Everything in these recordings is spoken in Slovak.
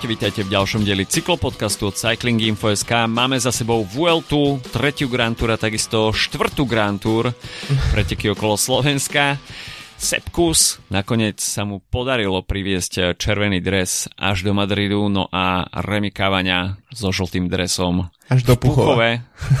Čaute, vítajte v ďalšom dieli cyklopodcastu od Cycling Info.sk. Máme za sebou Vueltu, tretiu Grand Tour a takisto štvrtú Grand Tour, preteky okolo Slovenska. Sepkus, nakoniec sa mu podarilo priviesť červený dres až do Madridu, no a Remy Kavania so žltým dresom až do Puchova. Puchove,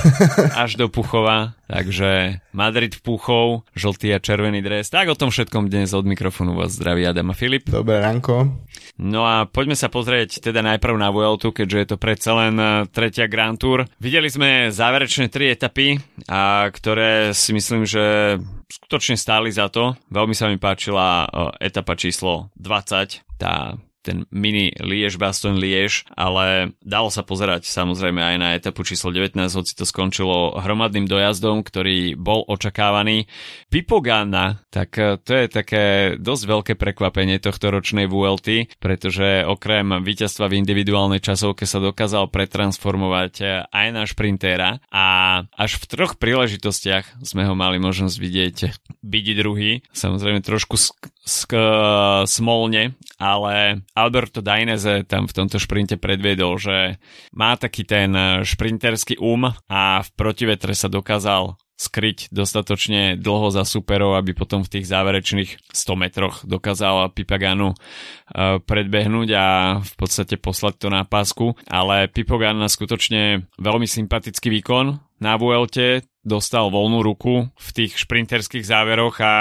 až do Puchova. Takže Madrid Puchov, žltý a červený dres. Tak o tom všetkom dnes od mikrofónu vás zdraví Adam a Filip. Dobré ranko. No a poďme sa pozrieť teda najprv na Vueltu, keďže je to predsa len e, tretia Grand Tour. Videli sme záverečné tri etapy, a ktoré si myslím, že skutočne stáli za to. Veľmi sa mi páčila e, etapa číslo 20, tá ten mini Liež Baston Liež, ale dalo sa pozerať samozrejme aj na etapu číslo 19, hoci to skončilo hromadným dojazdom, ktorý bol očakávaný. Pipogana, tak eh, to je také dosť veľké prekvapenie tohto ročnej VLT, pretože okrem víťazstva v individuálnej časovke sa dokázal pretransformovať eh, aj na šprintéra a až v troch príležitostiach sme ho mali možnosť vidieť byť druhý. Samozrejme trošku sk- sk- smolne, ale Alberto Dainese tam v tomto šprinte predviedol, že má taký ten šprinterský um a v protivetre sa dokázal skryť dostatočne dlho za superov, aby potom v tých záverečných 100 metroch dokázal Pipaganu uh, predbehnúť a v podstate poslať to na pásku. Ale Pipogan skutočne veľmi sympatický výkon na Vuelte, dostal voľnú ruku v tých šprinterských záveroch a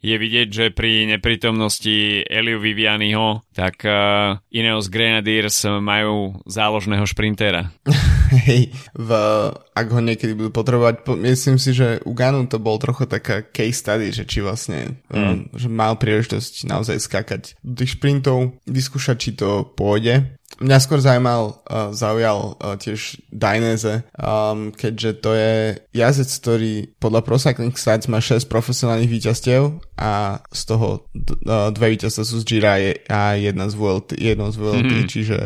je vidieť, že pri neprítomnosti Eliu Vivianiho tak uh, Ineos Grenadiers majú záložného šprintera. Hej, v, ak ho niekedy budú potrebovať, po, myslím si, že u Ganu to bol trochu taká case study, že či vlastne mm. um, že mal príležitosť naozaj skakať do tých šprintov, vyskúšať, či to pôjde Mňa skôr zaujímal, uh, zaujal uh, tiež Dainese, um, keďže to je jazdec, ktorý podľa Pro Cycling Stats má 6 profesionálnych víťazstiev a z toho uh, dve víťazstva sú z Gira a jedna z VLT, jedno z VLT mm-hmm. čiže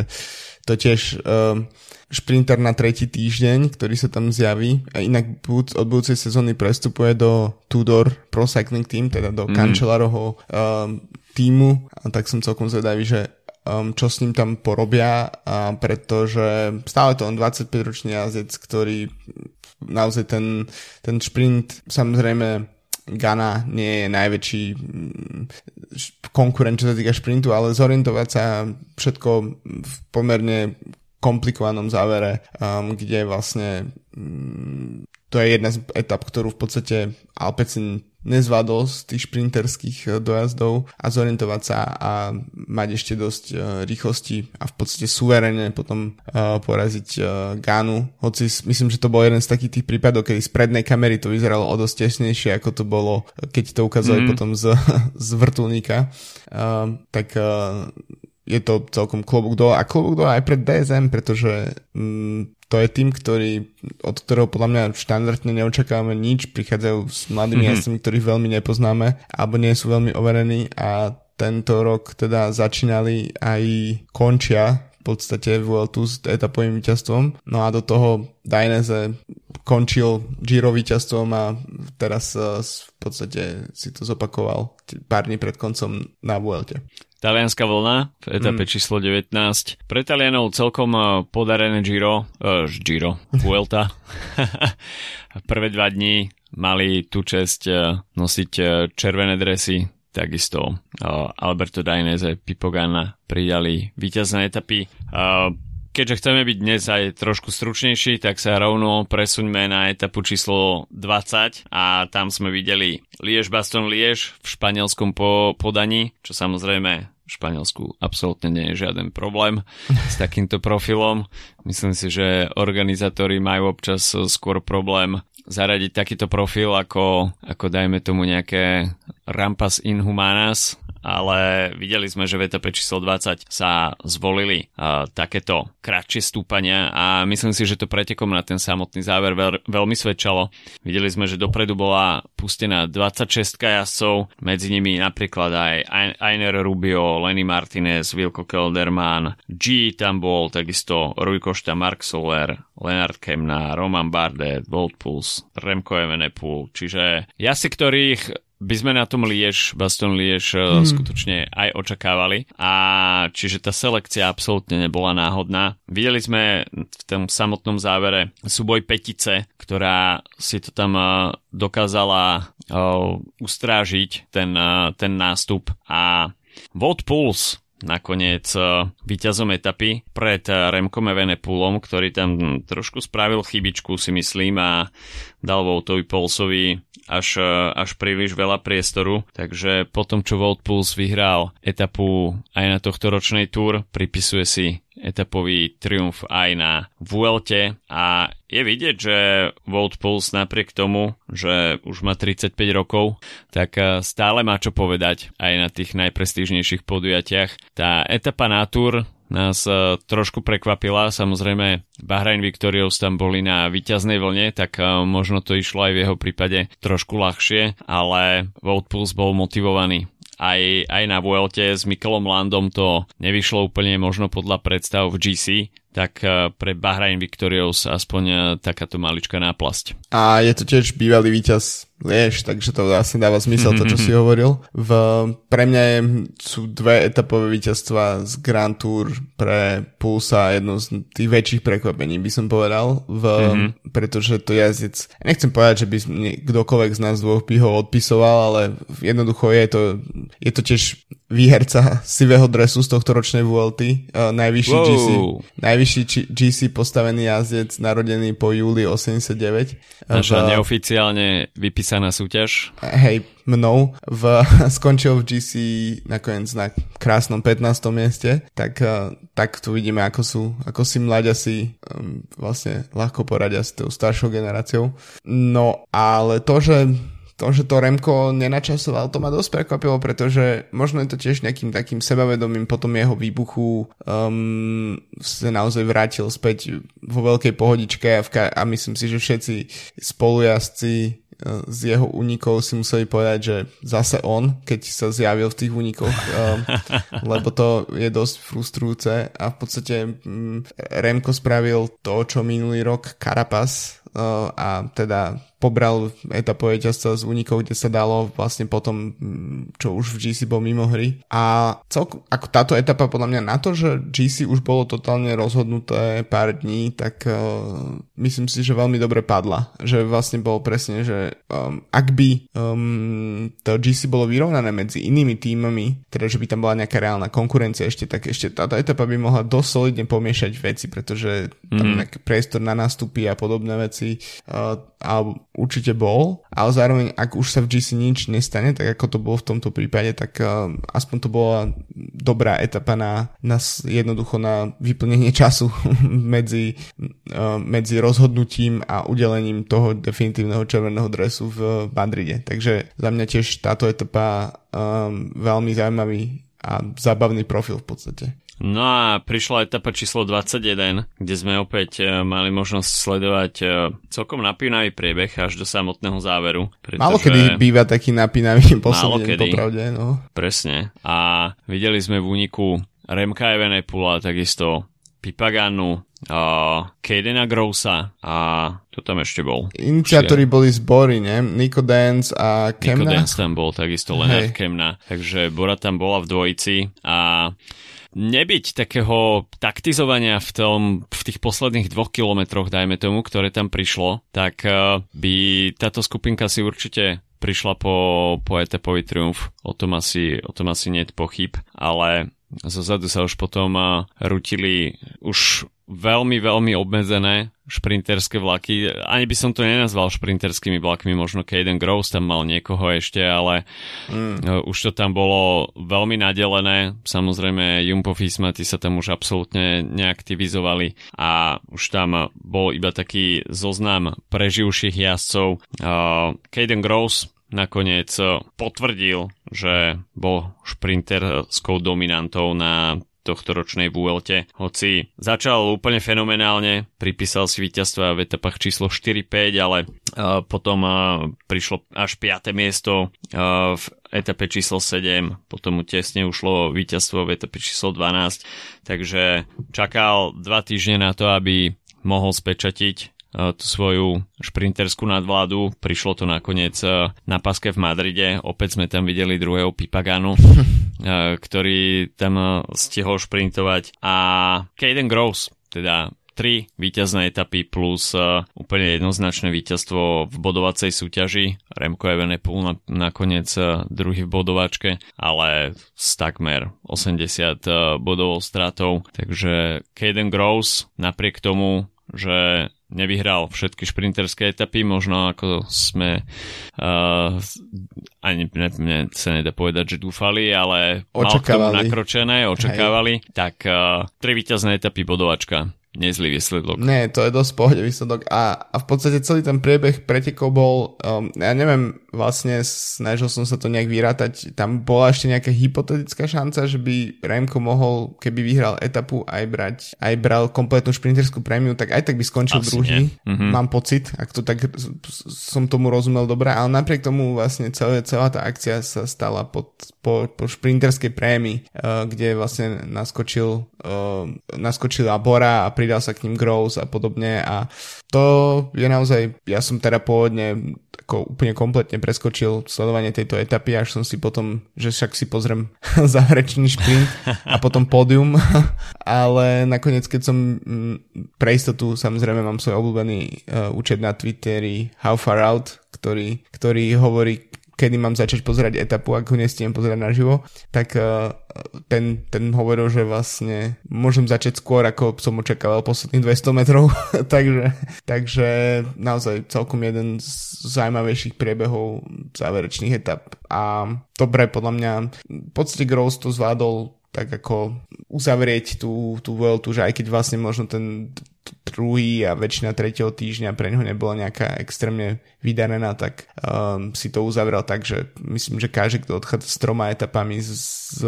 to tiež um, šprinter na tretí týždeň, ktorý sa tam zjaví a inak bud- od budúcej sezóny prestupuje do Tudor Pro Cycling Team, teda do mm. Cancellaroho um, týmu a tak som celkom zvedavý, že um, čo s ním tam porobia, uh, pretože stále to on 25-ročný jazdec, ktorý naozaj ten, ten šprint samozrejme Gana nie je najväčší mm, konkurent, čo sa týka šprintu, ale zorientovať sa všetko v pomerne komplikovanom závere, um, kde vlastne um, to je jedna z etap, ktorú v podstate Alpecin nezvládol z tých šprinterských eh, dojazdov a zorientovať sa a mať ešte dosť uh, rýchlosti a v podstate suverene potom uh, poraziť Gánu. Hoci myslím, že to bol jeden z takých tých prípadov, kedy z prednej kamery to vyzeralo o dosť tesnejšie, ako to bolo, keď to ukázali mm. potom z, z vrtulníka. Tak je to celkom klobúk dole a klobúk dole aj pred DSM, pretože mm, to je tým, ktorý, od ktorého podľa mňa štandardne neočakávame nič, prichádzajú s mladými mm-hmm. jazdcami, ktorých veľmi nepoznáme alebo nie sú veľmi overení a tento rok teda začínali aj končia v podstate Vueltu s etapovým víťazstvom. No a do toho Dainese končil Giro víťazstvom a teraz uh, v podstate si to zopakoval pár dní pred koncom na Vuelte. Talianská vlna v etape mm. číslo 19. Pre Talianov celkom eh, podarené Giro, uh, Giro, Vuelta. Prvé dva dní mali tú čest uh, nosiť červené dresy, takisto Alberto Dainese, Pipogana pridali víťazné etapy. Keďže chceme byť dnes aj trošku stručnejší, tak sa rovno presuňme na etapu číslo 20 a tam sme videli Liež Baston Liež v španielskom po- podaní, čo samozrejme v Španielsku absolútne nie je žiaden problém s takýmto profilom. Myslím si, že organizátori majú občas skôr problém zaradiť takýto profil ako, ako dajme tomu nejaké Rampas Inhumanas ale videli sme, že v etape číslo 20 sa zvolili uh, takéto kratšie stúpania a myslím si, že to pretekom na ten samotný záver veľ, veľmi svedčalo. Videli sme, že dopredu bola pustená 26 jazdcov, medzi nimi napríklad aj Ainer Rubio, Lenny Martinez, Wilko Kelderman, G tam bol, takisto Rui Košta, Mark Soler, Leonard Kemna, Roman Bardet, Volt Puls, Remco Evenepoel, čiže jazdci, ktorých by sme na tom Liež, Baston Liež hmm. skutočne aj očakávali a čiže tá selekcia absolútne nebola náhodná. Videli sme v tom samotnom závere súboj petice, ktorá si to tam dokázala ustrážiť ten, ten nástup a Vote Pulse nakoniec víťazom etapy pred Remkom Evenepulom, ktorý tam trošku spravil chybičku si myslím a dal Voutovi Pulsovi až, až príliš veľa priestoru, takže potom čo Volt Puls vyhral etapu aj na tohto ročnej túr, pripisuje si etapový triumf aj na Vuelte a je vidieť, že Wout Puls napriek tomu, že už má 35 rokov, tak eh, stále má čo povedať aj na tých najprestížnejších podujatiach. Tá etapa na Tour nás uh, trošku prekvapila. Samozrejme, Bahrain Victorious tam boli na výťaznej vlne, tak uh, možno to išlo aj v jeho prípade trošku ľahšie, ale Wout Puls bol motivovaný aj, aj na Vuelte s Mikelom Landom to nevyšlo úplne možno podľa predstav v GC, tak eh, pre Bahrain Victorious aspoň takáto maličká náplasť. A je to tiež bývalý víťaz Lieš, takže to asi dáva zmysel to, čo si hovoril. V, pre mňa je, sú dve etapové víťazstva z Grand Tour pre Pulsa jedno z tých väčších prekvapení, by som povedal, v, mm-hmm. pretože to jazdec, nechcem povedať, že by kdokoľvek z nás dvoch by ho odpisoval, ale jednoducho je to, je to tiež výherca sivého dresu z tohto ročnej VLT, uh, najvyšší, wow. GC, najvyšší GC postavený jazdec, narodený po júli 89. Naša v, neoficiálne vypísaná súťaž. Hej, mnou v, skončil v GC nakoniec na krásnom 15. mieste, tak, uh, tak tu vidíme, ako sú, ako si mladiasi um, vlastne ľahko poradia s tou staršou generáciou. No, ale to, že to, že to Remko nenačasoval, to ma dosť prekvapilo, pretože možno je to tiež nejakým takým sebavedomým potom jeho výbuchu um, sa naozaj vrátil späť vo veľkej pohodičke a, vka- a myslím si, že všetci spolujazci z jeho únikov si museli povedať, že zase on, keď sa zjavil v tých únikoch, um, lebo to je dosť frustrujúce. A v podstate um, Remko spravil to, čo minulý rok Karapas uh, a teda pobral etapové ťažca z únikov, kde sa dalo vlastne potom, mm, čo už v GC bol mimo hry. A celko, ako táto etapa podľa mňa na to, že GC už bolo totálne rozhodnuté pár dní, tak uh, myslím si, že veľmi dobre padla. Že vlastne bolo presne, že um, ak by um, to GC bolo vyrovnané medzi inými týmami, teda že by tam bola nejaká reálna konkurencia ešte, tak ešte táto etapa by mohla dosť solidne pomiešať veci, pretože tam mm. nejaký priestor na nástupy a podobné veci uh, alebo určite bol, ale zároveň ak už sa v GC nič nestane, tak ako to bolo v tomto prípade, tak uh, aspoň to bola dobrá etapa na, na jednoducho na vyplnenie času medzi, uh, medzi rozhodnutím a udelením toho definitívneho červeného dresu v Madride. Takže za mňa tiež táto etapa um, veľmi zaujímavý a zábavný profil v podstate. No a prišla etapa číslo 21, kde sme opäť uh, mali možnosť sledovať uh, celkom napínavý priebeh až do samotného záveru. Pretože... Málo kedy býva taký napínavý posledný popravde. No. Presne. A videli sme v úniku Remka Evenepula, takisto Pipaganu, uh, Kadena Grossa a to tam ešte bol. Iniciatóri boli zbory, ne? Nico Dance a Kemna? Nico Dance tam bol, takisto Leonard Kemna. Takže Bora tam bola v dvojici a nebyť takého taktizovania v, tom, v tých posledných dvoch kilometroch, dajme tomu, ktoré tam prišlo, tak uh, by táto skupinka si určite prišla po, po etapový triumf. O tom asi, o tom asi nie je pochyb, ale zozadu sa už potom uh, rutili už veľmi, veľmi obmedzené šprinterské vlaky. Ani by som to nenazval šprinterskými vlakmi, možno Caden Gross tam mal niekoho ešte, ale mm. už to tam bolo veľmi nadelené. Samozrejme Jumbo Visma, sa tam už absolútne neaktivizovali a už tam bol iba taký zoznam preživších jazdcov. Uh, Caden Gross nakoniec potvrdil, že bol šprinterskou dominantou na tohto ročnej Vuelte. Hoci začal úplne fenomenálne, pripísal si víťazstva v etapách číslo 4-5, ale uh, potom uh, prišlo až 5. miesto uh, v etape číslo 7, potom mu tesne ušlo víťazstvo v etape číslo 12, takže čakal dva týždne na to, aby mohol spečatiť tú svoju šprinterskú nadvládu. Prišlo to nakoniec na paske v Madride. Opäť sme tam videli druhého Pipaganu, ktorý tam stihol šprintovať. A Caden Gross, teda tri víťazné etapy plus uh, úplne jednoznačné víťazstvo v bodovacej súťaži. Remco Evenepoel na, nakoniec uh, druhý v bodovačke, ale s takmer 80 uh, bodovou stratou. Takže Caden Gross napriek tomu, že nevyhral všetky šprinterské etapy, možno ako sme uh, ani ne, ne, sa nedá povedať, že dúfali, ale očakávali. nakročené, očakávali, Hej. tak uh, tri víťazné etapy bodovačka nezlý výsledok. Nie, to je dosť pohode výsledok a, a v podstate celý ten priebeh pretekov bol, um, ja neviem, vlastne snažil som sa to nejak vyrátať, tam bola ešte nejaká hypotetická šanca, že by Remko mohol, keby vyhral etapu, aj brať, aj bral kompletnú šprinterskú prémiu, tak aj tak by skončil Asi druhý, mm-hmm. mám pocit, ak to tak som tomu rozumel dobre, ale napriek tomu vlastne celé, celá tá akcia sa stala pod, po, po šprinterskej prémii, uh, kde vlastne naskočil, uh, naskočil Bora a pri pridal sa k ním Gross a podobne a to je naozaj, ja som teda pôvodne ako úplne kompletne preskočil sledovanie tejto etapy, až som si potom, že však si pozriem záverečný šprint a potom pódium, ale nakoniec, keď som mm, pre istotu, samozrejme mám svoj obľúbený uh, účet na Twitteri How Far Out, ktorý, ktorý hovorí, kedy mám začať pozerať etapu, ak ho nestiem pozerať naživo, tak uh, ten, ten hovoril, že vlastne môžem začať skôr, ako som očakával posledných 200 metrov, takže, takže naozaj celkom jeden z zaujímavejších priebehov záverečných etap. A dobre, podľa mňa v podstate Gross to zvládol tak ako uzavrieť tú, tú Vueltu, že aj keď vlastne možno ten druhý a väčšina tretieho týždňa pre neho nebola nejaká extrémne vydarená, tak um, si to uzavrel tak, že myslím, že každý, kto odchádza s troma etapami z, z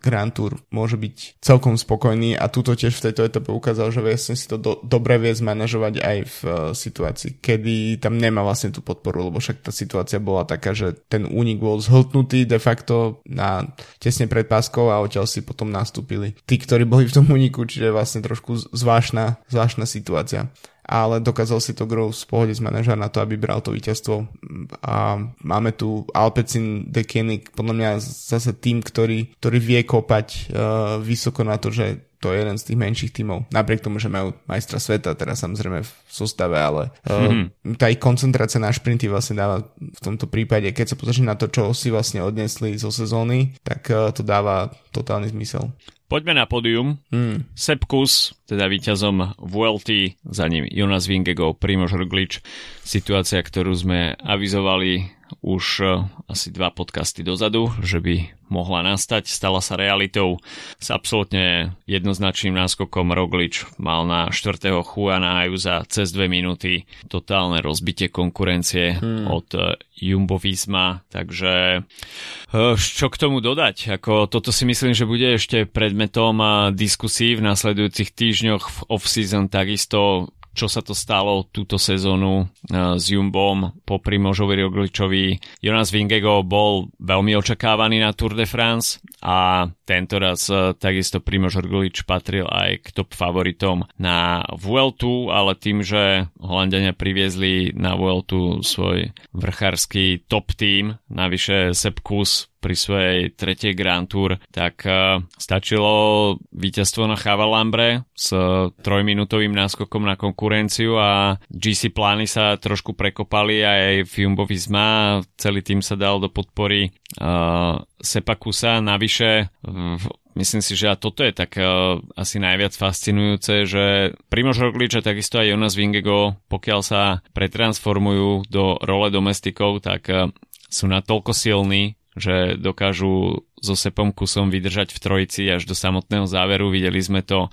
Grand Tour, môže byť celkom spokojný. A túto tiež v tejto etape ukázal, že vlastne si to do, dobre vie zmanažovať aj v uh, situácii, kedy tam nemá vlastne tú podporu, lebo však tá situácia bola taká, že ten únik bol zhltnutý de facto na tesne pred páskou a odtiaľ si potom nastúpili tí, ktorí boli v tom úniku, čiže vlastne trošku zvláštna, zvláštna situácia. Ale dokázal si to Groves v pohode zmanažať na to, aby bral to víťazstvo. A máme tu Alpecin de Koenig, podľa mňa zase tým, ktorý, ktorý vie kopať uh, vysoko na to, že to je jeden z tých menších tímov. Napriek tomu, že majú majstra sveta, teraz samozrejme v zostave, ale mm-hmm. tá ich koncentrácia na šprinty vlastne dáva v tomto prípade, keď sa pozrieš na to, čo si vlastne odnesli zo sezóny, tak uh, to dáva totálny zmysel. Poďme na pódium. Mm. Sepkus, teda víťazom VLT, za ním Jonas Vingego, Primož Roglič. Situácia, ktorú sme avizovali už e, asi dva podcasty dozadu, že by mohla nastať, stala sa realitou s absolútne jednoznačným náskokom Roglič mal na 4. Juana Ajuza cez 2 minúty totálne rozbitie konkurencie hmm. od e, Jumbo Visma, takže e, čo k tomu dodať? Ako, toto si myslím, že bude ešte predmetom diskusí v nasledujúcich týždňoch v off-season takisto čo sa to stalo túto sezónu uh, s Jumbom po Primožovi Rogličovi. Jonas Vingego bol veľmi očakávaný na Tour de France a tento raz uh, takisto Primož Roglič patril aj k top favoritom na Vueltu, ale tým, že Holandiania priviezli na Vueltu svoj vrchársky top tým, navyše Sepp Kuss pri svojej tretej Grand Tour, tak uh, stačilo víťazstvo na Chavalambre s uh, trojminútovým náskokom na konkurenciu a GC plány sa trošku prekopali aj v Jumbo Visma, celý tým sa dal do podpory uh, Sepakusa, navyše. Uh, Myslím si, že a toto je tak uh, asi najviac fascinujúce, že Primož Roglič a takisto aj Jonas Vingego, pokiaľ sa pretransformujú do role domestikov, tak uh, sú natoľko silní, že dokážu so Sepom Kusom vydržať v trojici až do samotného záveru. Videli sme to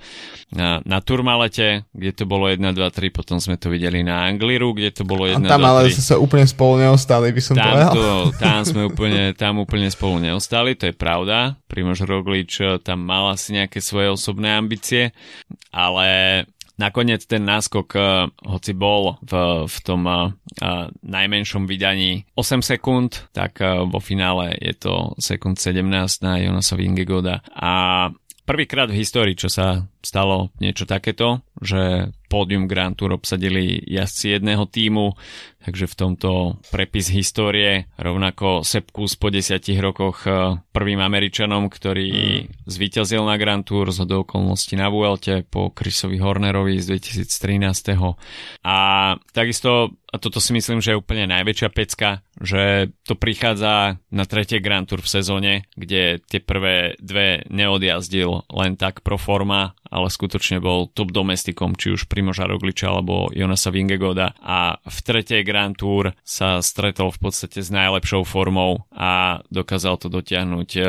na, na Turmalete, kde to bolo 1, 2, 3, potom sme to videli na Angliru, kde to bolo 1, 2, 3. tam ale sa úplne spolu neostali, by som tam povedal. To, tam sme úplne, tam úplne spolu neostali, to je pravda. Primož Roglič eh, tam mal asi nejaké svoje osobné ambície, ale Nakoniec ten náskok, uh, hoci bol v, v tom uh, najmenšom vydaní 8 sekúnd, tak vo finále je to sekúnd 17 na Jonasa Vingegoda. A prvýkrát v histórii, čo sa stalo niečo takéto, že pódium Grand Tour obsadili jazdci jedného týmu, takže v tomto prepis histórie, rovnako Sepkus po desiatich rokoch e, prvým Američanom, ktorý mm. zvíťazil na Grand Tour z okolností na Vuelte po Chrisovi Hornerovi z 2013. A takisto a toto si myslím, že je úplne najväčšia pecka, že to prichádza na tretie Grand Tour v sezóne, kde tie prvé dve neodjazdil len tak pro forma, ale skutočne bol top domestikom, či už Primoža Rogliča alebo Jonasa Vingegoda a v tretej Grand Tour sa stretol v podstate s najlepšou formou a dokázal to dotiahnuť e,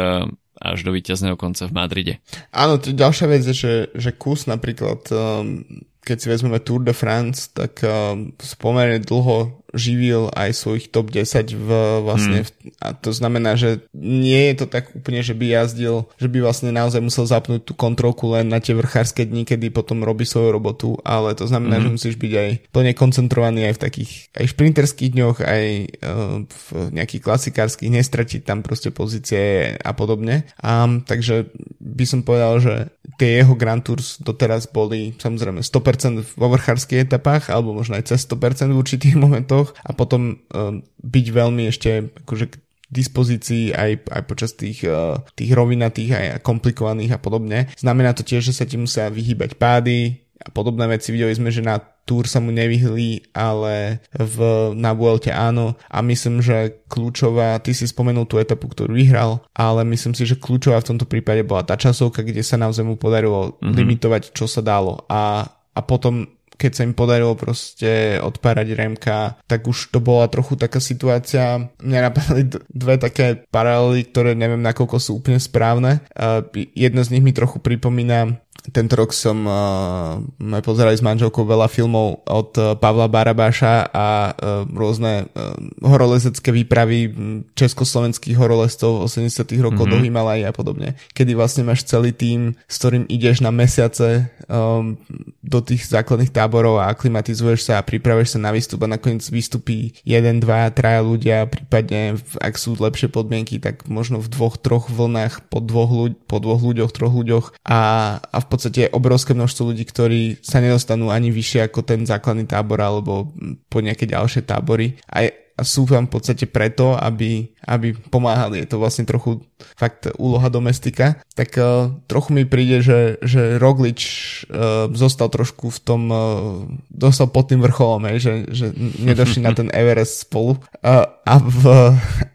až do víťazného konca v Madride. Áno, to ďalšia vec je, že, že kus napríklad um keď si vezmeme Tour de France, tak uh, pomerne dlho živil aj svojich top 10 v vlastne, mm. a to znamená, že nie je to tak úplne, že by jazdil, že by vlastne naozaj musel zapnúť tú kontrolku len na tie vrchárske dni, kedy potom robí svoju robotu, ale to znamená, mm. že musíš byť aj plne koncentrovaný aj v takých aj šprinterských dňoch, aj uh, v nejakých klasikárskych, nestratiť tam proste pozície a podobne. A, takže by som povedal, že tie jeho Grand Tours doteraz boli samozrejme 100% vo vrchárskych etapách, alebo možno aj cez 100% v určitých momentoch zápasoch a potom uh, byť veľmi ešte akože k dispozícii aj, aj počas tých, uh, tých rovinatých aj komplikovaných a podobne. Znamená to tiež, že sa ti musia vyhýbať pády a podobné veci. Videli sme, že na Tour sa mu nevyhli, ale v, na Vuelte áno a myslím, že kľúčová, ty si spomenul tú etapu, ktorú vyhral, ale myslím si, že kľúčová v tomto prípade bola tá časovka, kde sa naozaj mu podarilo mm-hmm. limitovať, čo sa dalo a, a potom keď sa im podarilo proste odpárať Remka, tak už to bola trochu taká situácia. Mňa napadli dve také paralely, ktoré neviem nakoľko sú úplne správne. Uh, jedno z nich mi trochu pripomína tento rok som uh, pozerali s manželkou veľa filmov od uh, Pavla Barabáša a uh, rôzne uh, horolezecké výpravy československých horolezcov 80 rokov mm-hmm. do Himalají a podobne. Kedy vlastne máš celý tým, s ktorým ideš na mesiace um, do tých základných táborov a aklimatizuješ sa a pripravuješ sa na výstup a nakoniec vystupí jeden, dva, traja ľudia, prípadne ak sú lepšie podmienky, tak možno v dvoch, troch vlnách po dvoch, ľuď, po dvoch ľuďoch, troch ľuďoch a, a v podstate obrovské množstvo ľudí, ktorí sa nedostanú ani vyššie ako ten základný tábor alebo po nejaké ďalšie tábory. A, sú tam v podstate preto, aby, aby pomáhali. Je to vlastne trochu fakt úloha domestika. Tak uh, trochu mi príde, že, že Roglič uh, zostal trošku v tom, uh, dostal pod tým vrcholom, hej, že, že nedošli na ten Everest spolu. Uh, a v,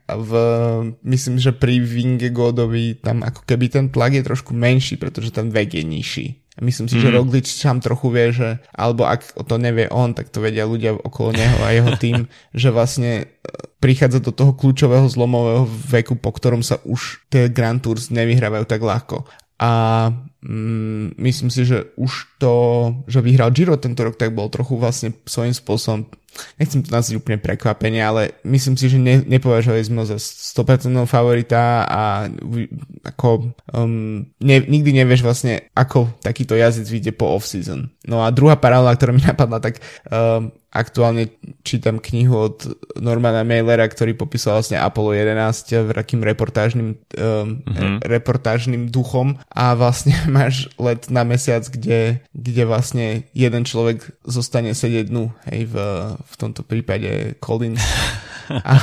v, myslím, že pri Vingegodovi tam ako keby ten tlak je trošku menší, pretože ten vek je nižší. Myslím si, mm. že mhm. Roglič sám trochu vie, že, alebo ak to nevie on, tak to vedia ľudia okolo neho a jeho tým, že vlastne e, prichádza do toho kľúčového zlomového veku, po ktorom sa už tie Grand Tours nevyhrávajú tak ľahko. A mm, myslím si, že už to, že vyhral Giro tento rok, tak bol trochu vlastne svojím spôsobom nechcem to nazvať úplne prekvapenie, ale myslím si, že ne, nepovažovali sme ho za 100% favorita a ako um, ne, nikdy nevieš vlastne, ako takýto jazdec vyjde po off-season. No a druhá paralela, ktorá mi napadla, tak um, aktuálne čítam knihu od Normana Mailera, ktorý popísal vlastne Apollo 11 v takým reportážnym, um, mm-hmm. reportážnym duchom a vlastne máš let na mesiac, kde, kde vlastne jeden človek zostane sedieť dnu, hej, v, v tomto prípade Collins. A,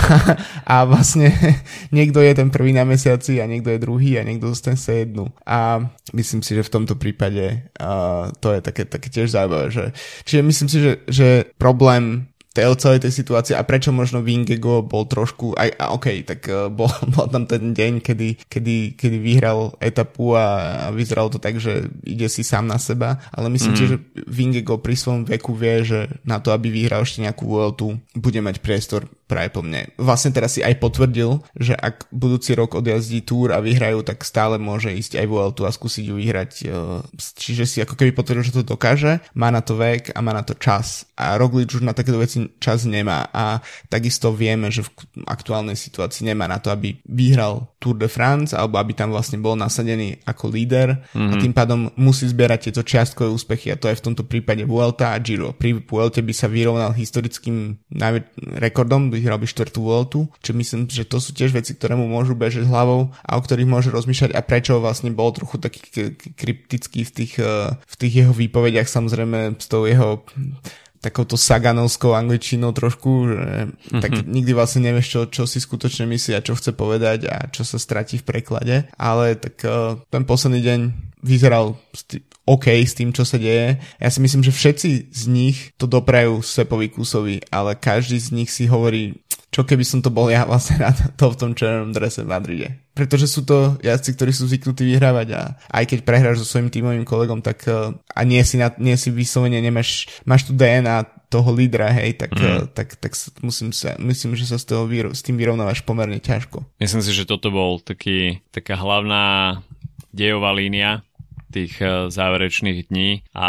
a vlastne niekto je ten prvý na mesiaci a niekto je druhý a niekto zostane sa jednu. A myslím si, že v tomto prípade uh, to je také, také tiež zaujímavé. Že, čiže myslím si, že, že problém tej, celej tej situácie a prečo možno Vingego bol trošku, aj, a OK, tak uh, bol, bol tam ten deň, kedy, kedy, kedy vyhral etapu a, a vyzeralo to tak, že ide si sám na seba, ale myslím mm. si, že Vingego pri svojom veku vie, že na to, aby vyhral ešte nejakú Vueltu, bude mať priestor práve po mne. Vlastne teraz si aj potvrdil, že ak budúci rok odjazdí túr a vyhrajú, tak stále môže ísť aj Vueltu a skúsiť ju vyhrať. E, čiže si ako keby potvrdil, že to dokáže, má na to vek a má na to čas. A Roglič už na takéto veci čas nemá a takisto vieme, že v aktuálnej situácii nemá na to, aby vyhral Tour de France alebo aby tam vlastne bol nasadený ako líder mm-hmm. a mhm. tým pádom musí zbierať tieto čiastkové úspechy a to je v tomto prípade Vuelta a Giro. Pri Vuelte by sa vyrovnal historickým rekordom vyhral by štvrtú Vueltu, či myslím, že to sú tiež veci, ktoré mu môžu bežať hlavou a o ktorých môže rozmýšľať a prečo vlastne bol trochu taký kryptický v tých, eh, v tých jeho výpovediach, samozrejme s tou jeho takouto saganovskou angličinou trošku, že mm-hmm. tak nikdy vlastne nevieš, čo, čo si skutočne myslí a čo chce povedať a čo sa stratí v preklade, ale tak uh, ten posledný deň vyzeral OK s tým, čo sa deje. Ja si myslím, že všetci z nich to doprajú Sepovi Kusovi, ale každý z nich si hovorí, čo keby som to bol ja vlastne na to v tom červenom drese v Madride. Pretože sú to jazdci, ktorí sú zvyknutí vyhrávať a aj keď prehráš so svojím tímovým kolegom, tak uh, a nie si, na, nie si vyslovene, nemáš, máš tu DNA toho lídra, hej, tak, mm. uh, tak, tak musím, sa, myslím, že sa z toho, s tým vyrovnávaš pomerne ťažko. Myslím si, že toto bol taký, taká hlavná dejová línia tých e, záverečných dní a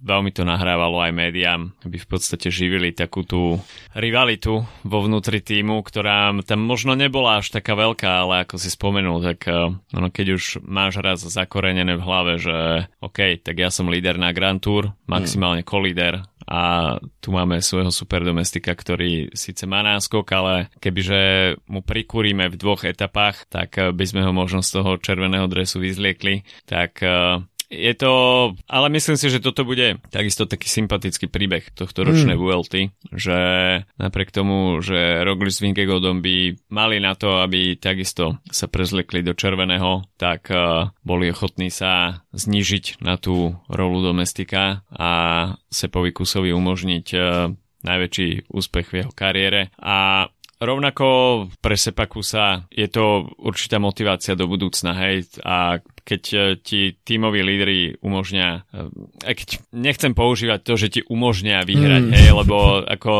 veľmi to nahrávalo aj médiám, aby v podstate živili takú tú rivalitu vo vnútri týmu, ktorá tam možno nebola až taká veľká, ale ako si spomenul, tak no, keď už máš raz zakorenené v hlave, že OK, tak ja som líder na Grand Tour, maximálne kolíder a tu máme svojho superdomestika, ktorý síce má náskok, ale kebyže mu prikúrime v dvoch etapách, tak by sme ho možno z toho červeného dresu vyzliekli, tak eh, je to, ale myslím si, že toto bude takisto taký sympatický príbeh tohto ročnej mm. VLT, že napriek tomu, že Roglic s Vingegaardom by mali na to, aby takisto sa prezlekli do červeného, tak uh, boli ochotní sa znižiť na tú rolu domestika a Sepovi Kusovi umožniť uh, najväčší úspech v jeho kariére. A Rovnako pre Sepakusa je to určitá motivácia do budúcna, hej, a keď e, ti tímoví lídry umožňa, e, keď nechcem používať to, že ti umožňa vyhrať, mm. hej, lebo ako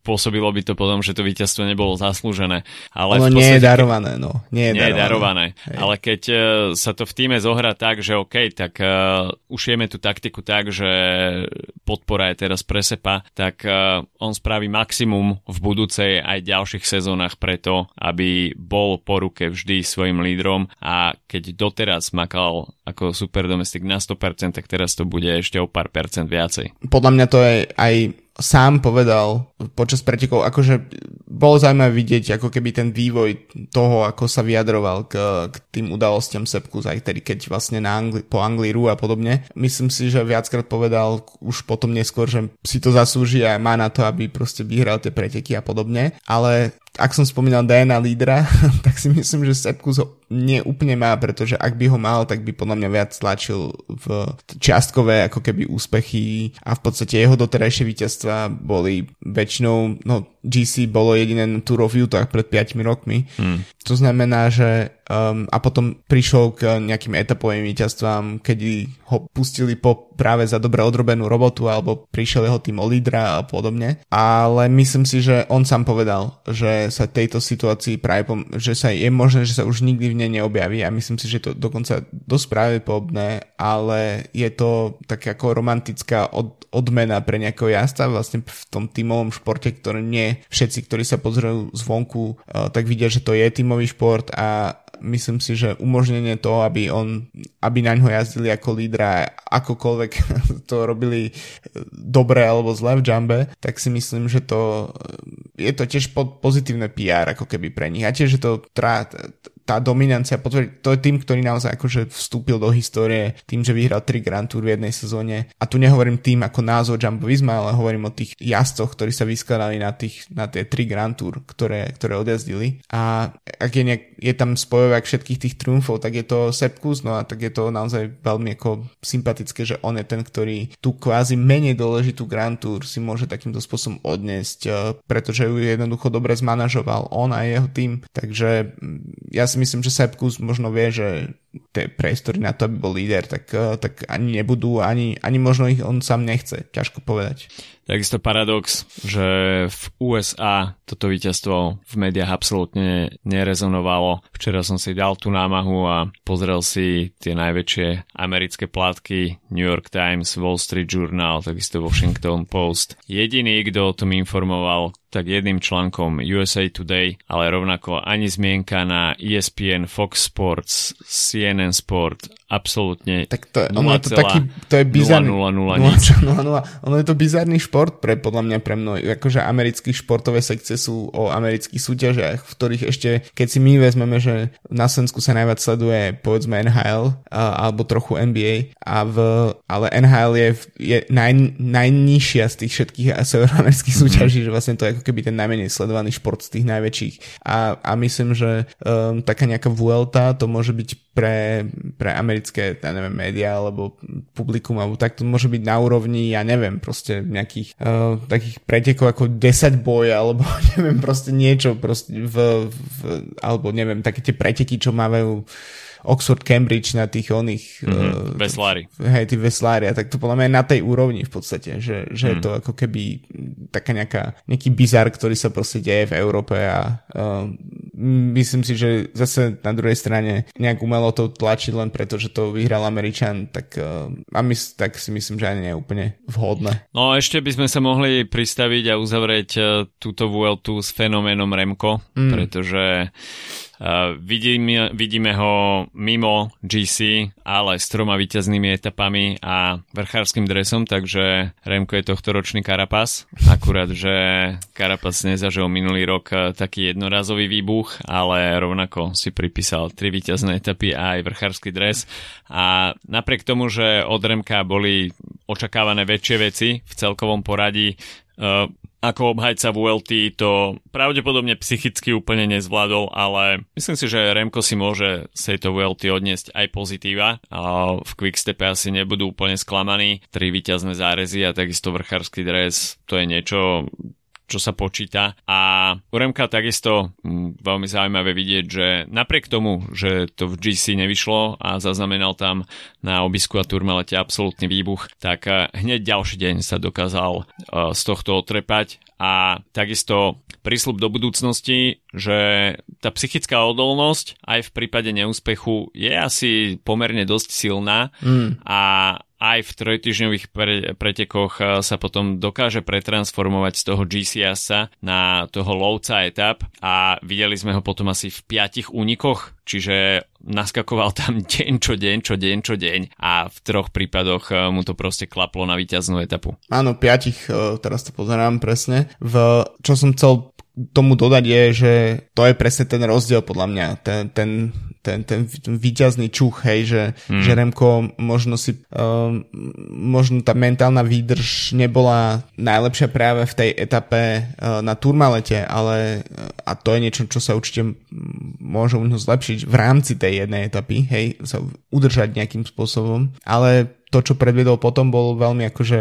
pôsobilo by to potom, že to víťazstvo nebolo zaslúžené. Ale ono nie je darované, no. Nie je nie darované. Je darované. Ale keď uh, sa to v týme zohrá tak, že OK, tak uh, ušijeme tú taktiku tak, že podpora je teraz presepa, tak uh, on spraví maximum v budúcej aj ďalších sezónach preto, aby bol po ruke vždy svojim lídrom a keď do doteraz makal ako super domestik na 100%, tak teraz to bude ešte o pár percent viacej. Podľa mňa to je aj sám povedal počas pretekov, akože bolo zaujímavé vidieť ako keby ten vývoj toho, ako sa vyjadroval k, k tým udalostiam Sepkus, aj tedy keď vlastne na Angli, po Anglíru a podobne. Myslím si, že viackrát povedal už potom neskôr, že si to zaslúži a má na to, aby proste vyhral tie preteky a podobne. Ale ak som spomínal DNA lídra, tak si myslím, že Sepkus ho nie úplne má, pretože ak by ho mal, tak by podľa mňa viac tlačil v čiastkové ako keby úspechy a v podstate jeho doterajšie víťazstva boli väčšinou, no GC bolo jediné Tour of Utah pred 5 rokmi. Hmm. To znamená, že um, a potom prišiel k nejakým etapovým víťazstvám, kedy ho pustili po práve za dobre odrobenú robotu alebo prišiel jeho tým o lídra a podobne. Ale myslím si, že on sám povedal, že sa tejto situácii práve, pom- že sa je možné, že sa už nikdy v nej neobjaví. A myslím si, že to dokonca dosť pravdepodobné, ale je to tak ako romantická od- odmena pre nejakého jazda vlastne v tom tímovom športe, ktorý nie všetci, ktorí sa pozerajú zvonku, uh, tak vidia, že to je tímový šport a myslím si, že umožnenie toho, aby on, aby na ňo jazdili ako lídra, akokoľvek to robili dobre alebo zle v Jumbe, tak si myslím, že to je to tiež pozitívne PR ako keby pre nich. A tiež, že to trá, tá dominancia to je tým, ktorý naozaj akože vstúpil do histórie tým, že vyhral 3 Grand Tour v jednej sezóne. A tu nehovorím tým ako názov Jumbo Visma, ale hovorím o tých jazdcoch, ktorí sa vyskladali na, tých, na tie 3 Grand Tour, ktoré, ktoré odjazdili. A ak je, nejak, je tam spojovák všetkých tých triumfov, tak je to Sepkus, no a tak je to naozaj veľmi ako sympatické, že on je ten, ktorý tú kvázi menej dôležitú Grand Tour si môže takýmto spôsobom odniesť, eh, pretože ju jednoducho dobre zmanažoval on a jeho tým. Takže mm, ja myslím, že Sepkus možno vie, že tie priestory na to, aby bol líder, tak, eh, tak ani nebudú, ani, ani možno ich on sám nechce. Ťažko povedať. Takisto paradox, že v USA toto víťazstvo v médiách absolútne nerezonovalo. Včera som si dal tú námahu a pozrel si tie najväčšie americké plátky New York Times, Wall Street Journal, takisto Washington Post. Jediný, kto o tom informoval, tak jedným článkom USA Today, ale rovnako ani zmienka na ESPN, Fox Sports, CNN Sport, absolútne tak to, ono je to taký, to je bizarný, 0, 0, 0, 0, 0, ono je to bizarný šport pre, podľa mňa pre mnoho, akože americké športové sekcie sú o amerických súťažiach, v ktorých ešte, keď si my vezmeme, že na Slovensku sa najviac sleduje povedzme NHL a, alebo trochu NBA, a v, ale NHL je, je naj, najnižšia z tých všetkých severoamerických súťaží, mm. že vlastne to je ako keby ten najmenej sledovaný šport z tých najväčších. A, a myslím, že um, taká nejaká Vuelta to môže byť pre, pre americké, ja neviem, médiá alebo publikum, alebo tak to môže byť na úrovni, ja neviem, proste nejakých uh, takých pretekov ako 10 boj, alebo neviem, proste niečo, proste v, v alebo neviem, také tie preteky, čo mávajú Oxford, Cambridge na tých oných... Mm-hmm, uh, veslári. Hej, tí veslári. A tak to podľa mňa je na tej úrovni v podstate, že, že mm. je to ako keby taká nejaká, nejaký bizar, ktorý sa proste deje v Európe a uh, myslím si, že zase na druhej strane nejak umelo to tlačiť len preto, že to vyhral Američan, tak, uh, a my, tak si myslím, že ani nie je úplne vhodné. No a ešte by sme sa mohli pristaviť a uzavrieť uh, túto Vueltu s fenoménom Remko, mm. pretože Vidíme, vidíme ho mimo GC, ale s troma víťaznými etapami a vrchárským dresom, takže Remko je tohto ročný Karapas. Akurát, že Karapas nezažil minulý rok uh, taký jednorazový výbuch, ale rovnako si pripísal tri víťazné etapy a aj vrchársky dres. A napriek tomu, že od Remka boli očakávané väčšie veci v celkovom poradí, uh, ako obhajca VLT to pravdepodobne psychicky úplne nezvládol, ale myslím si, že Remko si môže z tejto VLT odniesť aj pozitíva. A v Quickstepe asi nebudú úplne sklamaní. Tri víťazné zárezy a takisto vrchársky dres, to je niečo, čo sa počíta. A u Remka takisto mm, veľmi zaujímavé vidieť, že napriek tomu, že to v GC nevyšlo a zaznamenal tam na obisku a turmelete absolútny výbuch, tak eh, hneď ďalší deň sa dokázal eh, z tohto otrepať a takisto prísľub do budúcnosti, že tá psychická odolnosť aj v prípade neúspechu je asi pomerne dosť silná mm. a aj v trojtyžňových pre, pretekoch eh, sa potom dokáže pretransformovať z toho GCS na toho lovca etap a videli sme ho potom asi v piatich únikoch, čiže naskakoval tam deň čo deň, čo deň, čo deň a v troch prípadoch eh, mu to proste klaplo na víťaznú etapu. Áno, piatich, eh, teraz to pozerám presne. V, čo som chcel tomu dodať je, že to je presne ten rozdiel podľa mňa. Ten, ten, ten, ten, ten výťazný čuch, hej, že, mm. že Remko možno si, um, možno tá mentálna výdrž nebola najlepšia práve v tej etape uh, na Turmalete, ale a to je niečo, čo sa určite môže u zlepšiť v rámci tej jednej etapy, hej, sa udržať nejakým spôsobom, ale to, čo predvedol potom, bol veľmi akože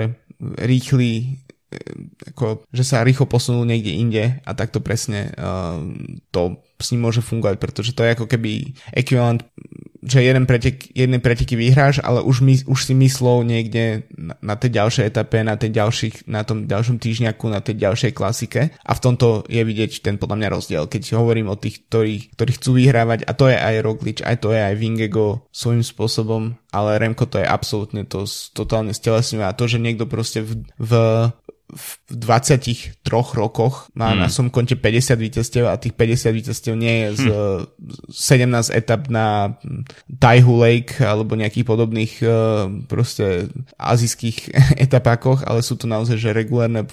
rýchly ako, že sa rýchlo posunul niekde inde a takto presne uh, to s ním môže fungovať, pretože to je ako keby ekvivalent, že jeden pretek, jedné preteky vyhráš, ale už, my, už si myslel niekde na, na tej ďalšej etape, na, tej ďalších, na tom ďalšom týždňaku, na tej ďalšej klasike. A v tomto je vidieť ten podľa mňa rozdiel, keď hovorím o tých, ktorí, ktorí chcú vyhrávať a to je aj Roglič, aj to je aj Vingego svojím spôsobom, ale Remko to je absolútne to totálne stelesňuje. A to, že niekto proste v, v v 23 rokoch má mm. na som konte 50 víťazstiev a tých 50 víťazstiev nie je z hm. 17 etap na Taihu Lake alebo nejakých podobných e, proste azijských etapákoch, ale sú to naozaj, že regulárne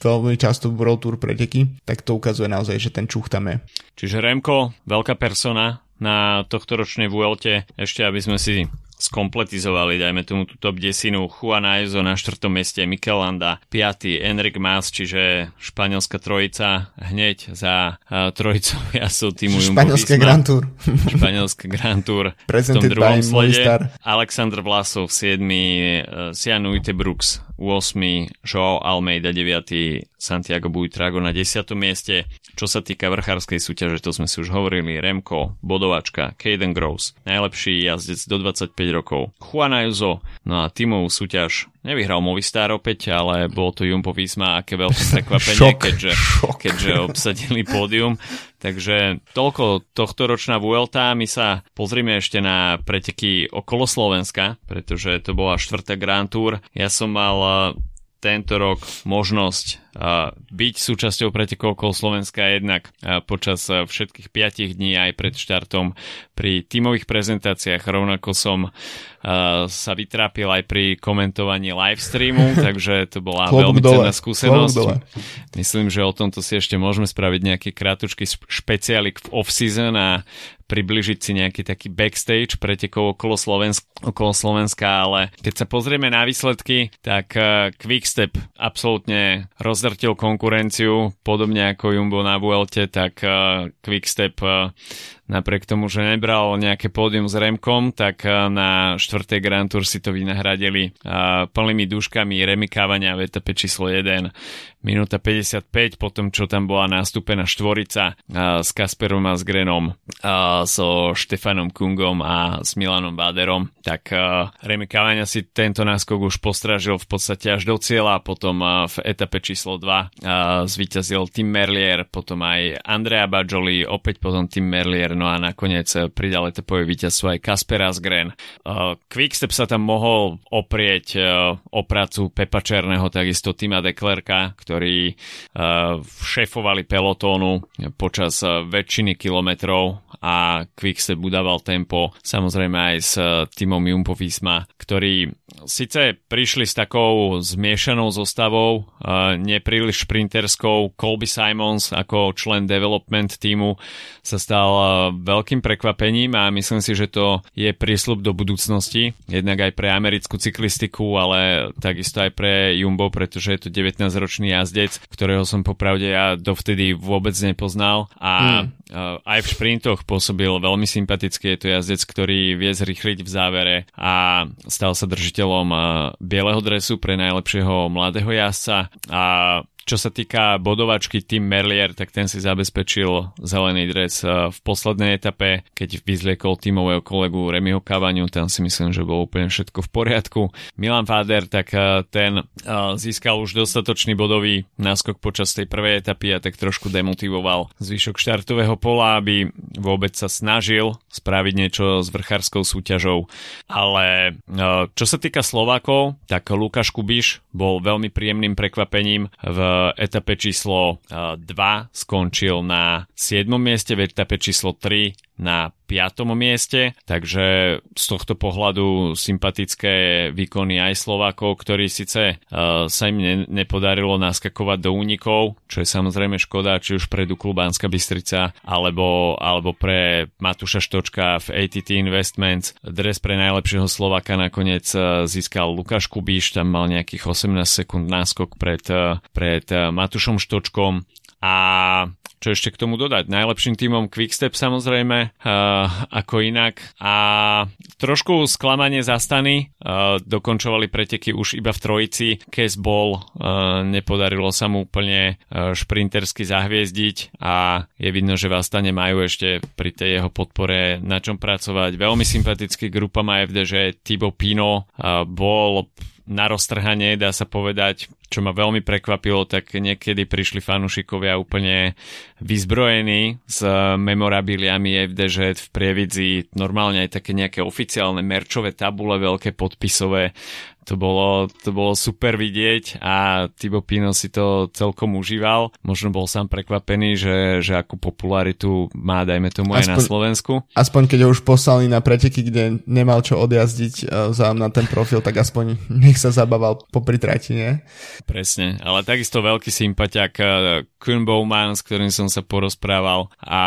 veľmi často World Tour preteky, tak to ukazuje naozaj, že ten čuch tam je. Čiže Remko, veľká persona na tohto ročnej Vuelte, ešte aby sme si skompletizovali, dajme tomu tú top desinu Juan Aizo na 4. mieste, Mikelanda 5. Enric Mas, čiže španielská trojica hneď za uh, trojicou sú týmu Jumbo Španielské Grand Tour. Španielské Grand Tour. v tom druhom slede. Alexander Vlasov 7. Uh, Sian Uite Brooks 8. Joao Almeida 9. Santiago Buitrago na 10. mieste. Čo sa týka vrchárskej súťaže, to sme si už hovorili, Remko, bodovačka, Caden Gross, najlepší jazdec do 25 rokov, Juan Ayuso, no a tímovú súťaž nevyhral Movistar opäť, ale bolo to Jumbo Visma, aké veľké prekvapenie, keďže, keďže obsadili pódium. Takže toľko tohto ročná Vuelta. My sa pozrieme ešte na preteky okolo Slovenska, pretože to bola štvrtá Grand Tour. Ja som mal tento rok možnosť byť súčasťou pretekov okolo Slovenska jednak počas všetkých 5 dní aj pred štartom pri tímových prezentáciách. Rovnako som sa vytrápil aj pri komentovaní live streamu, takže to bola veľmi cenná skúsenosť. Myslím, že o tomto si ešte môžeme spraviť nejaký krátučký špeciálik v off-season a približiť si nejaký taký backstage pretekov okolo, Slovensk- okolo Slovenska, ale keď sa pozrieme na výsledky, tak uh, Quickstep absolútne rozdrtil konkurenciu, podobne ako Jumbo na Vuelte, tak uh, Quickstep uh, napriek tomu, že nebral nejaké pódium s Remkom, tak na 4. Grand Tour si to vynahradili plnými duškami remikávania v etape číslo 1 minúta 55, potom čo tam bola nastúpená štvorica s Kasperom a s Grenom, so Štefanom Kungom a s Milanom Baderom, tak Remy Kavania si tento náskok už postražil v podstate až do cieľa, potom v etape číslo 2 zvíťazil Tim Merlier, potom aj Andrea Bajoli, opäť potom Tim Merlier, no a nakoniec pridal etapové víťazstvo aj Kasper Asgren. Quickstep sa tam mohol oprieť o prácu Pepa Černého, takisto Tima Deklerka, ktorí šéfovali pelotónu počas väčšiny kilometrov a Quickstep budával tempo, samozrejme aj s uh, týmom Jumbo Visma, ktorí síce prišli s takou zmiešanou zostavou, nepríliš šprinterskou. Colby Simons ako člen development týmu sa stal veľkým prekvapením a myslím si, že to je prísľub do budúcnosti, jednak aj pre americkú cyklistiku, ale takisto aj pre Jumbo, pretože je to 19-ročný jazdec, ktorého som popravde ja dovtedy vôbec nepoznal a mm. aj v šprintoch pôsobil veľmi sympaticky. Je to jazdec, ktorý vie zrychliť v závere a stal sa držiteľom bieleho dresu pre najlepšieho mladého jazdca a čo sa týka bodovačky Tim Merlier, tak ten si zabezpečil zelený dres eh, v poslednej etape, keď vyzliekol tímového kolegu Remiho Kavaniu, tam si myslím, že bolo úplne všetko v poriadku. Milan Fader, tak eh, ten eh, získal už dostatočný bodový náskok počas tej prvej etapy a tak trošku demotivoval zvyšok štartového pola, aby vôbec sa snažil spraviť niečo s vrchárskou súťažou. Ale čo sa týka Slovákov, tak Lukáš Kubiš bol veľmi príjemným prekvapením v etape číslo 2 skončil na 7. mieste, v etape číslo 3 na 5. mieste, takže z tohto pohľadu sympatické výkony aj Slovákov, ktorí síce uh, sa im ne- nepodarilo naskakovať do únikov, čo je samozrejme škoda, či už pre Duklu Banská Bystrica, alebo, alebo pre Matúša Štočka v ATT Investments. Dres pre najlepšieho Slováka nakoniec uh, získal Lukáš Kubíš, tam mal nejakých 18 sekúnd náskok pred, uh, pred uh, Matúšom Štočkom a čo ešte k tomu dodať? Najlepším týmom Quickstep samozrejme, uh, ako inak. A trošku sklamanie zastany, uh, dokončovali preteky už iba v trojici. Kes bol, uh, nepodarilo sa mu úplne uh, šprintersky zahviezdiť a je vidno, že v Astane majú ešte pri tej jeho podpore na čom pracovať. Veľmi sympatický grupa má FD, že Thibaut Pino uh, bol na roztrhanie, dá sa povedať, čo ma veľmi prekvapilo, tak niekedy prišli fanúšikovia úplne vyzbrojení s memorabiliami FDŽ v Prievidzi, normálne aj také nejaké oficiálne merčové tabule, veľké podpisové to bolo, to bolo super vidieť a Tibo Pino si to celkom užíval. Možno bol sám prekvapený, že, že akú popularitu má, dajme tomu, aspoň, aj na Slovensku. Aspoň keď ho už poslali na preteky, kde nemal čo odjazdiť uh, vzhľadom na ten profil, tak aspoň nech sa zabával po nie? Presne, ale takisto veľký sympatiak uh, Kuhn Bowman, s ktorým som sa porozprával a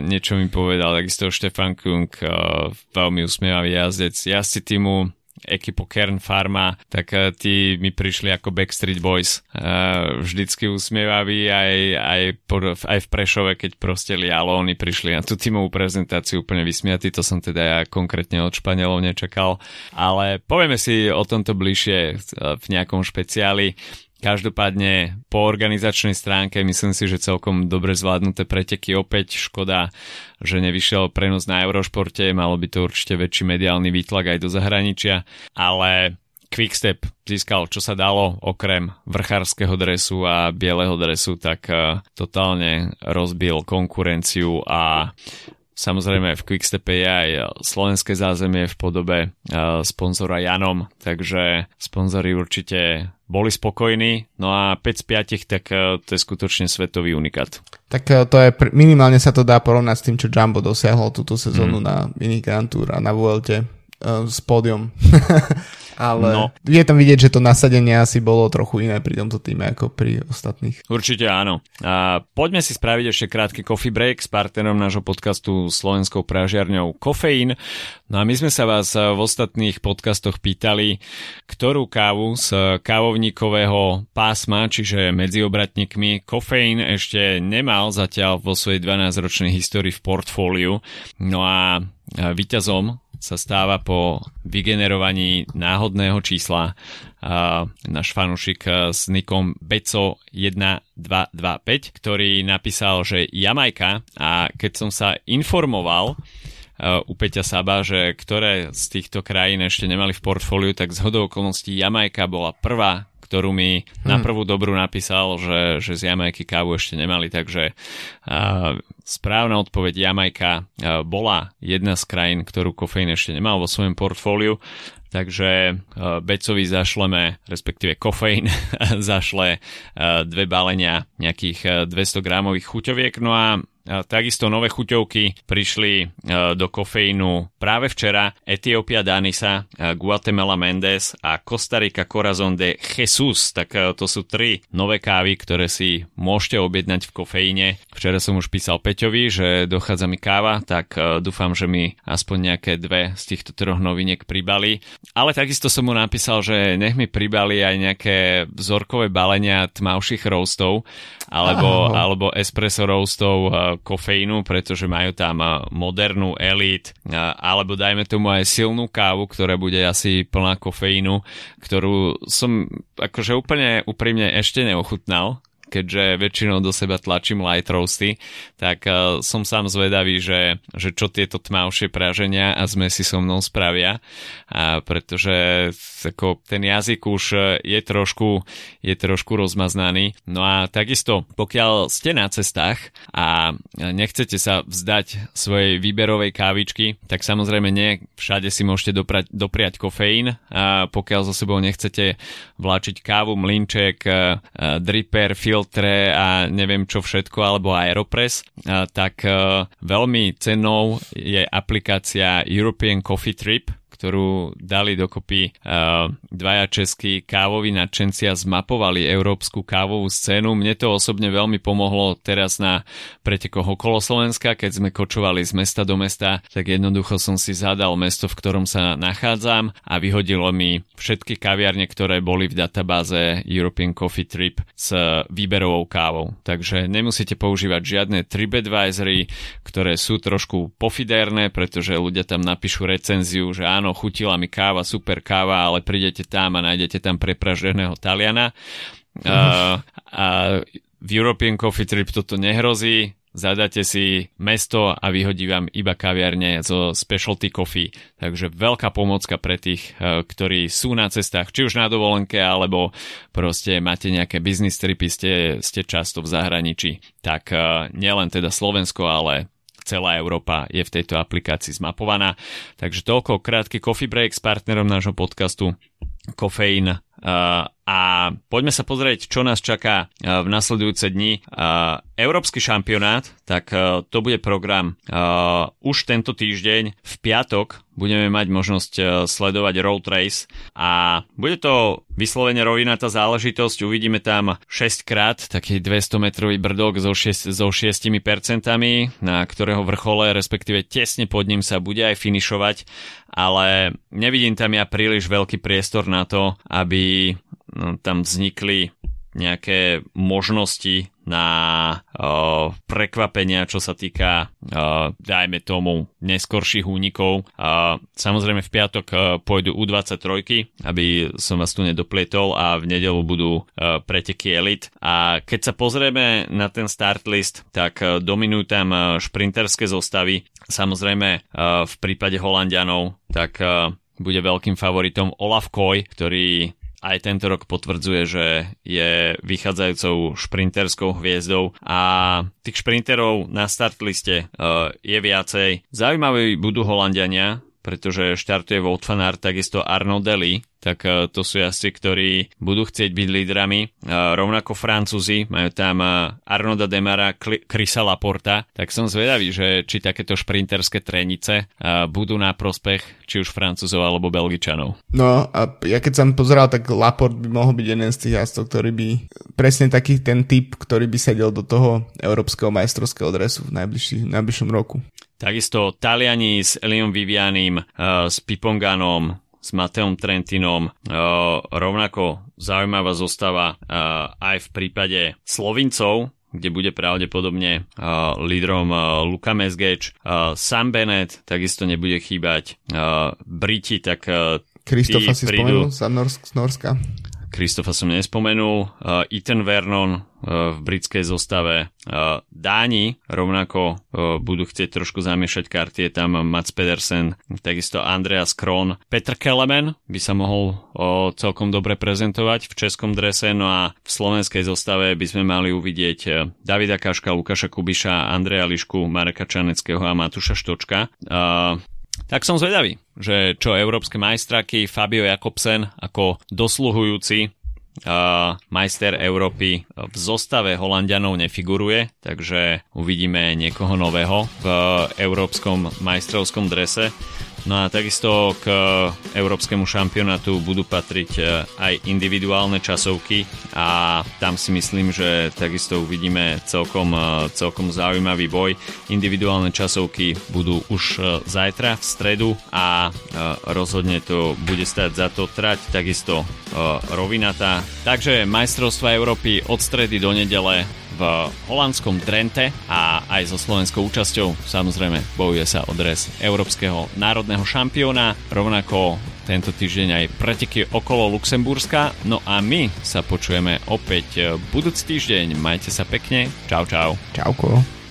niečo mi povedal, takisto Štefan Kung, uh, veľmi usmievavý jazdec. Jazdci týmu ekipu Kern Pharma, tak uh, tí mi prišli ako Backstreet Boys. Uh, vždycky usmievaví aj, aj, aj v Prešove, keď proste lialo, oni prišli na tú tímovú prezentáciu úplne vysmiatí, to som teda ja konkrétne od Španielov nečakal, ale povieme si o tomto bližšie v nejakom špeciáli. Každopádne po organizačnej stránke myslím si, že celkom dobre zvládnuté preteky. Opäť škoda, že nevyšiel prenos na Eurošporte, malo by to určite väčší mediálny výtlak aj do zahraničia, ale Quickstep získal, čo sa dalo, okrem vrchárskeho dresu a bieleho dresu, tak uh, totálne rozbil konkurenciu a samozrejme v Quickstepe je aj slovenské zázemie v podobe sponzora Janom, takže sponzory určite boli spokojní, no a 5 z 5, tak to je skutočne svetový unikát. Tak to je, minimálne sa to dá porovnať s tým, čo Jumbo dosiahol túto sezónu mm. na mini Grand Tour a na Vuelte uh, s pódium. ale no. je tam vidieť, že to nasadenie asi bolo trochu iné pri tomto týme ako pri ostatných. Určite áno. A poďme si spraviť ešte krátky coffee break s partnerom nášho podcastu slovenskou pražiarňou Kofeín. No a my sme sa vás v ostatných podcastoch pýtali, ktorú kávu z kávovníkového pásma, čiže medzi obratníkmi, Kofeín ešte nemal zatiaľ vo svojej 12-ročnej histórii v portfóliu. No a víťazom sa stáva po vygenerovaní náhodného čísla. Náš fanušik s nikom Beco1225, ktorý napísal, že Jamajka a keď som sa informoval uh, u Peťa Saba, že ktoré z týchto krajín ešte nemali v portfóliu, tak z hodou okolností Jamajka bola prvá, ktorú mi hmm. na prvú dobru napísal, že, že z Jamajky kávu ešte nemali, takže uh, správna odpoveď Jamajka uh, bola jedna z krajín, ktorú kofeín ešte nemal vo svojom portfóliu, takže uh, Becovi zašleme, respektíve kofeín zašle uh, dve balenia nejakých uh, 200 gramových chuťoviek, no a Takisto nové chuťovky prišli e, do kofeínu práve včera. Etiópia Danisa, e, Guatemala Mendes a Rica Corazon de Jesus. Tak e, to sú tri nové kávy, ktoré si môžete objednať v kofeíne. Včera som už písal Peťovi, že dochádza mi káva, tak dúfam, že mi aspoň nejaké dve z týchto troch noviniek pribali. Ale takisto som mu napísal, že nech mi pribali aj nejaké vzorkové balenia tmavších roastov alebo, alebo espresso roastov kofeínu, pretože majú tam modernú elite, alebo dajme tomu aj silnú kávu, ktorá bude asi plná kofeínu, ktorú som akože úplne úprimne ešte neochutnal, keďže väčšinou do seba tlačím light roasty, tak uh, som sám zvedavý, že, že čo tieto tmavšie praženia a zmesi so mnou spravia, a pretože ako, ten jazyk už e, je trošku, je trošku rozmaznaný. No a takisto, pokiaľ ste na cestách a nechcete sa vzdať svojej výberovej kávičky, tak samozrejme nie všade si môžete doprať, dopriať kofeín, a pokiaľ so sebou nechcete vláčiť kávu, mlinček, dripper, filter, filtre a neviem čo všetko, alebo Aeropress, tak e, veľmi cenou je aplikácia European Coffee Trip, ktorú dali dokopy uh, dvaja českí kávoví nadšenci a zmapovali európsku kávovú scénu. Mne to osobne veľmi pomohlo teraz na pretekoch okolo Slovenska, keď sme kočovali z mesta do mesta, tak jednoducho som si zadal mesto, v ktorom sa nachádzam a vyhodilo mi všetky kaviarne, ktoré boli v databáze European Coffee Trip s výberovou kávou. Takže nemusíte používať žiadne TripAdvisory, ktoré sú trošku pofiderné, pretože ľudia tam napíšu recenziu, že áno, chutila mi káva, super káva, ale prídete tam a nájdete tam prepraženého Taliana. Uh, a v European Coffee Trip toto nehrozí, zadáte si mesto a vyhodí vám iba kaviarne zo specialty coffee. Takže veľká pomocka pre tých, ktorí sú na cestách, či už na dovolenke, alebo proste máte nejaké business tripy, ste, ste často v zahraničí. Tak nielen teda Slovensko, ale celá Európa je v tejto aplikácii zmapovaná. Takže toľko krátky coffee break s partnerom nášho podcastu Kofeín. A poďme sa pozrieť, čo nás čaká uh, v nasledujúce dni. Uh, Európsky šampionát, tak uh, to bude program už tento týždeň. V piatok budeme mať možnosť sledovať road race a bude to vyslovene rovinatá záležitosť. Uvidíme tam 6 krát taký 200 metrový brdok so, 6, so 6%, na ktorého vrchole, respektíve tesne pod ním sa bude aj finišovať, ale nevidím tam ja príliš veľký priestor na to, aby tam vznikli nejaké možnosti na uh, prekvapenia, čo sa týka, uh, dajme tomu, neskorších únikov. Uh, samozrejme v piatok uh, pôjdu U23, aby som vás tu nedoplietol a v nedelu budú uh, preteky elit. A keď sa pozrieme na ten start list, tak uh, dominujú tam uh, šprinterské zostavy. Samozrejme uh, v prípade Holandianov, tak uh, bude veľkým favoritom Olaf Koy, ktorý aj tento rok potvrdzuje, že je vychádzajúcou šprinterskou hviezdou a tých šprinterov na start liste je viacej. Zaujímaví budú Holandiania, pretože štartuje Wout van Aert, takisto Arno Deli, tak uh, to sú jazdci, ktorí budú chcieť byť lídrami. Uh, rovnako Francúzi, majú tam uh, Arnolda Demara, Krisa Laporta, tak som zvedavý, že či takéto šprinterské trénice budú na prospech či už Francúzov alebo Belgičanov. No a ja keď som pozeral, tak Laport by mohol byť jeden z tých jazdcov, ktorý by presne taký ten typ, ktorý by sedel do toho európskeho majstrovského dresu v najbližšom roku. Takisto Taliani s Eliom Vivianim, uh, s Piponganom, s Mateom Trentinom. Uh, rovnako zaujímavá zostava uh, aj v prípade Slovincov, kde bude pravdepodobne uh, lídrom uh, Luka Mesgeč. Uh, Sam Bennett takisto nebude chýbať. Uh, Briti, tak uh, Kristofa si prídu... spomenul z Norska. Kristofa som nespomenul, uh, Ethan Vernon uh, v britskej zostave, uh, Dáni rovnako uh, budú chcieť trošku zamiešať karty, je tam Mats Pedersen, takisto Andreas Kron, Petr Kelemen by sa mohol uh, celkom dobre prezentovať v českom drese, no a v slovenskej zostave by sme mali uvidieť uh, Davida Kaška, Lukáša Kubiša, Andreja Lišku, Mareka Čaneckého a Matúša Štočka. Uh, tak som zvedavý, že čo európske majstraky Fabio Jakobsen ako dosluhujúci uh, majster Európy v zostave Holandianov nefiguruje, takže uvidíme niekoho nového v európskom majstrovskom drese. No a takisto k európskemu šampionátu budú patriť e, aj individuálne časovky a tam si myslím, že takisto uvidíme celkom, e, celkom zaujímavý boj. Individuálne časovky budú už e, zajtra v stredu a rozhodne to bude stať za to trať takisto rovinatá. Takže majstrovstva Európy od stredy do nedele v holandskom Drente a aj so slovenskou účasťou samozrejme bojuje sa o dres Európskeho národného šampióna, rovnako tento týždeň aj preteky okolo Luxemburska. No a my sa počujeme opäť budúci týždeň. Majte sa pekne. Čau, čau. Čauko.